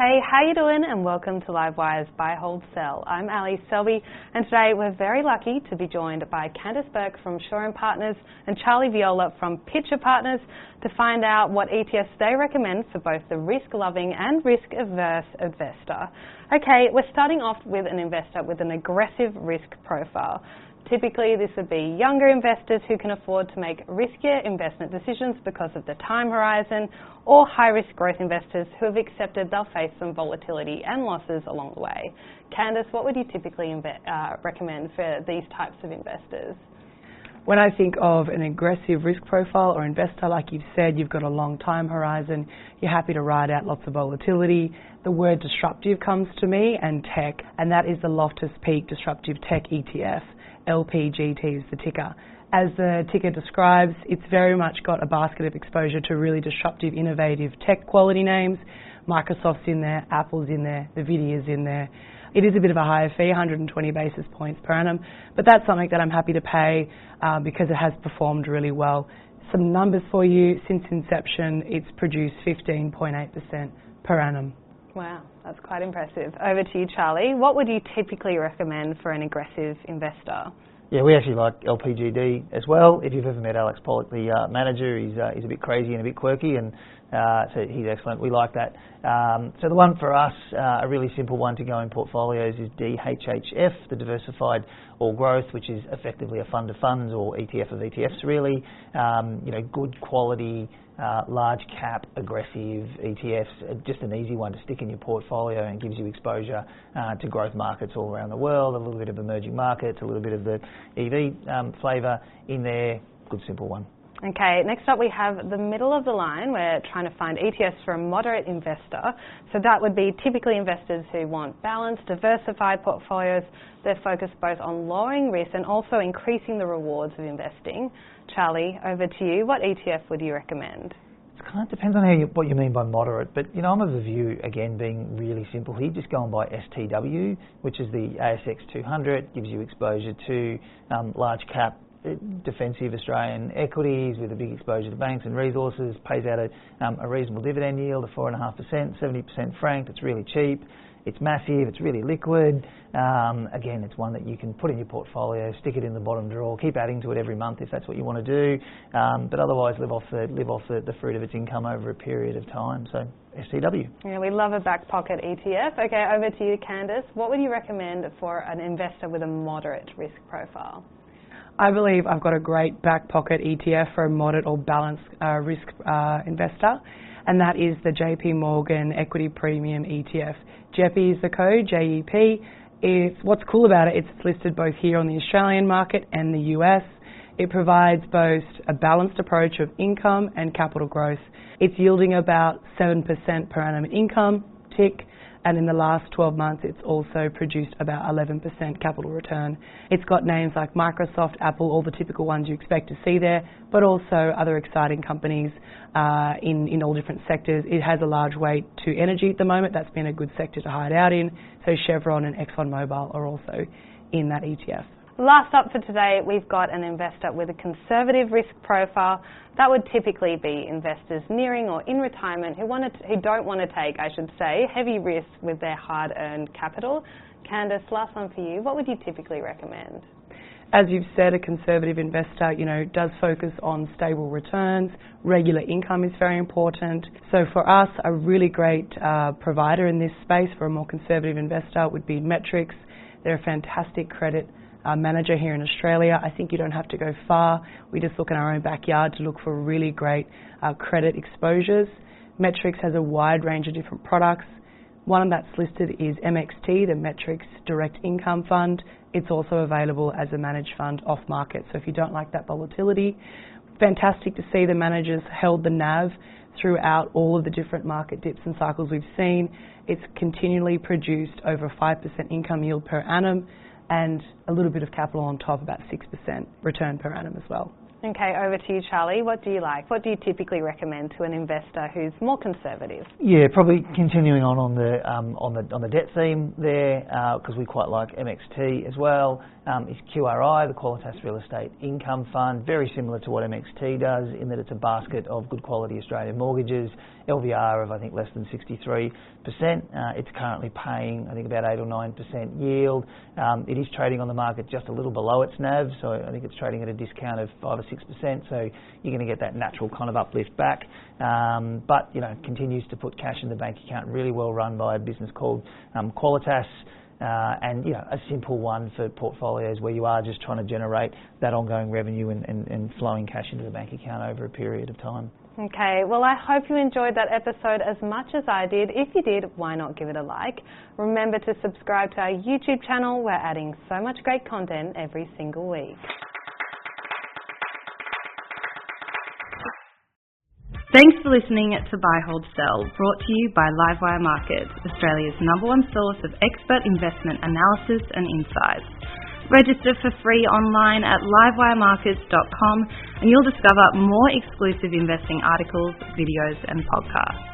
Hey, how you doing? And welcome to Livewire's Buy, Hold, Sell. I'm Ally Selby, and today we're very lucky to be joined by Candice Bourke from Shaw Partners and Charlie Viola from Pitcher Partners to find out what ETFs they recommend for both the risk-loving and risk-averse investor. Okay, we're starting off with an investor with an aggressive risk profile. Typically, this would be younger investors who can afford to make riskier investment decisions because of the time horizon, or high risk growth investors who have accepted they'll face some volatility and losses along the way. Candice, what would you typically uh, recommend for these types of investors? When I think of an aggressive risk profile or investor, like you've said, you've got a long time horizon, you're happy to ride out lots of volatility. The word disruptive comes to me and tech, and that is the Loftus Peak Disruptive Tech ETF. LPGT is the ticker. As the ticker describes, it's very much got a basket of exposure to really disruptive, innovative tech quality names. Microsoft's in there, Apple's in there, Nvidia's in there. It is a bit of a higher fee, 120 basis points per annum, but that's something that I'm happy to pay uh, because it has performed really well. Some numbers for you. Since inception, it's produced 15.8% per annum. Wow, that's quite impressive. Over to you, Charlie. What would you typically recommend for an aggressive investor? Yeah, we actually like LPGT as well. If you've ever met Alex Pollak, the uh, manager, he's uh, he's a bit crazy and a bit quirky, and uh, so he's excellent. We like that. Um, so the one for us, uh, a really simple one to go in portfolios is DHHF, the Diversified All Growth, which is effectively a fund of funds or ETF of ETFs, really. Um, you know, good quality large cap aggressive ETFs, uh, just an easy one to stick in your portfolio and gives you exposure uh, to growth markets all around the world, a little bit of emerging markets, a little bit of the EV um, flavour in there. Good simple one. Okay, next up we have the middle of the line. We're trying to find ETFs for a moderate investor. So that would be typically investors who want balanced, diversified portfolios. They're focused both on lowering risk and also increasing the rewards of investing. Charlie, over to you. What ETF would you recommend? It kind of depends on how you, what you mean by moderate, but you know I'm of the view again being really simple here, just going by STW, which is the ASX 200, gives you exposure to um, large cap defensive Australian equities with a big exposure to banks and resources, pays out a, um, a reasonable dividend yield of 4.5%, 70% franked, it's really cheap. It's massive, it's really liquid. Um, again, it's one that you can put in your portfolio, stick it in the bottom drawer, keep adding to it every month if that's what you want to do, um, but otherwise live off the live off the, the, fruit of its income over a period of time. So STW. Yeah, we love a back pocket ETF. Okay, over to you, Candice. What would you recommend for an investor with a moderate risk profile? I believe I've got a great back pocket ETF for a moderate or balanced uh, risk uh, investor and that is the JP Morgan Equity Premium ETF. JEPI is the code, JEP. It's, what's cool about it, it's listed both here on the Australian market and the US. It provides both a balanced approach of income and capital growth. It's yielding about 7% per annum income, tick, and in the last 12 months, it's also produced about 11% capital return. It's got names like Microsoft, Apple, all the typical ones you expect to see there, but also other exciting companies uh, in, in all different sectors. It has a large weight to energy at the moment. That's been a good sector to hide out in. So Chevron and ExxonMobil are also in that ETF. Last up for today, we've got an investor with a conservative risk profile. That would typically be investors nearing or in retirement who, want to, who don't want to take, I should say, heavy risks with their hard-earned capital. Candice, last one for you. What would you typically recommend? As you've said, a conservative investor, you know, does focus on stable returns. Regular income is very important. So for us, a really great uh, provider in this space for a more conservative investor would be Metrics. They're a fantastic credit uh, manager here in Australia. I think you don't have to go far. We just look in our own backyard to look for really great uh, credit exposures. Metrics has a wide range of different products. One that's listed is MXT, the Metrics Direct Income Fund. It's also available as a managed fund off market. So if you don't like that volatility, fantastic to see the managers held the NAV throughout all of the different market dips and cycles we've seen. It's continually produced over 5% income yield per annum and a little bit of capital on top, about 6% return per annum as well. Okay, over to you, Charlie. What do you like? What do you typically recommend to an investor who's more conservative? Yeah, probably continuing on on the um, on the on the debt theme there because uh, we quite like MXT as well. Um, is QRI, the Qualitas Real Estate Income Fund, very similar to what MXT does in that it's a basket of good quality Australian mortgages, LVR of I think less than 63%. Uh, it's currently paying I think about 8 or 9% yield. Um, it is trading on the market just a little below its NAV, so I think it's trading at a discount of 5 or 6%, so you're going to get that natural kind of uplift back. Um, but, you know, continues to put cash in the bank account, really well run by a business called um, Qualitas. Uh, and you know a simple one for portfolios where you are just trying to generate that ongoing revenue and, flowing cash into the bank account over a period of time. Okay, well, I hope you enjoyed that episode as much as I did. If you did, why not give it a like? Remember to subscribe to our YouTube channel. We're adding so much great content every single week. Thanks for listening to Buy Hold Sell, brought to you by Livewire Markets, Australia's number one source of expert investment analysis and insights. Register for free online at livewiremarkets.com and you'll discover more exclusive investing articles, videos, and podcasts.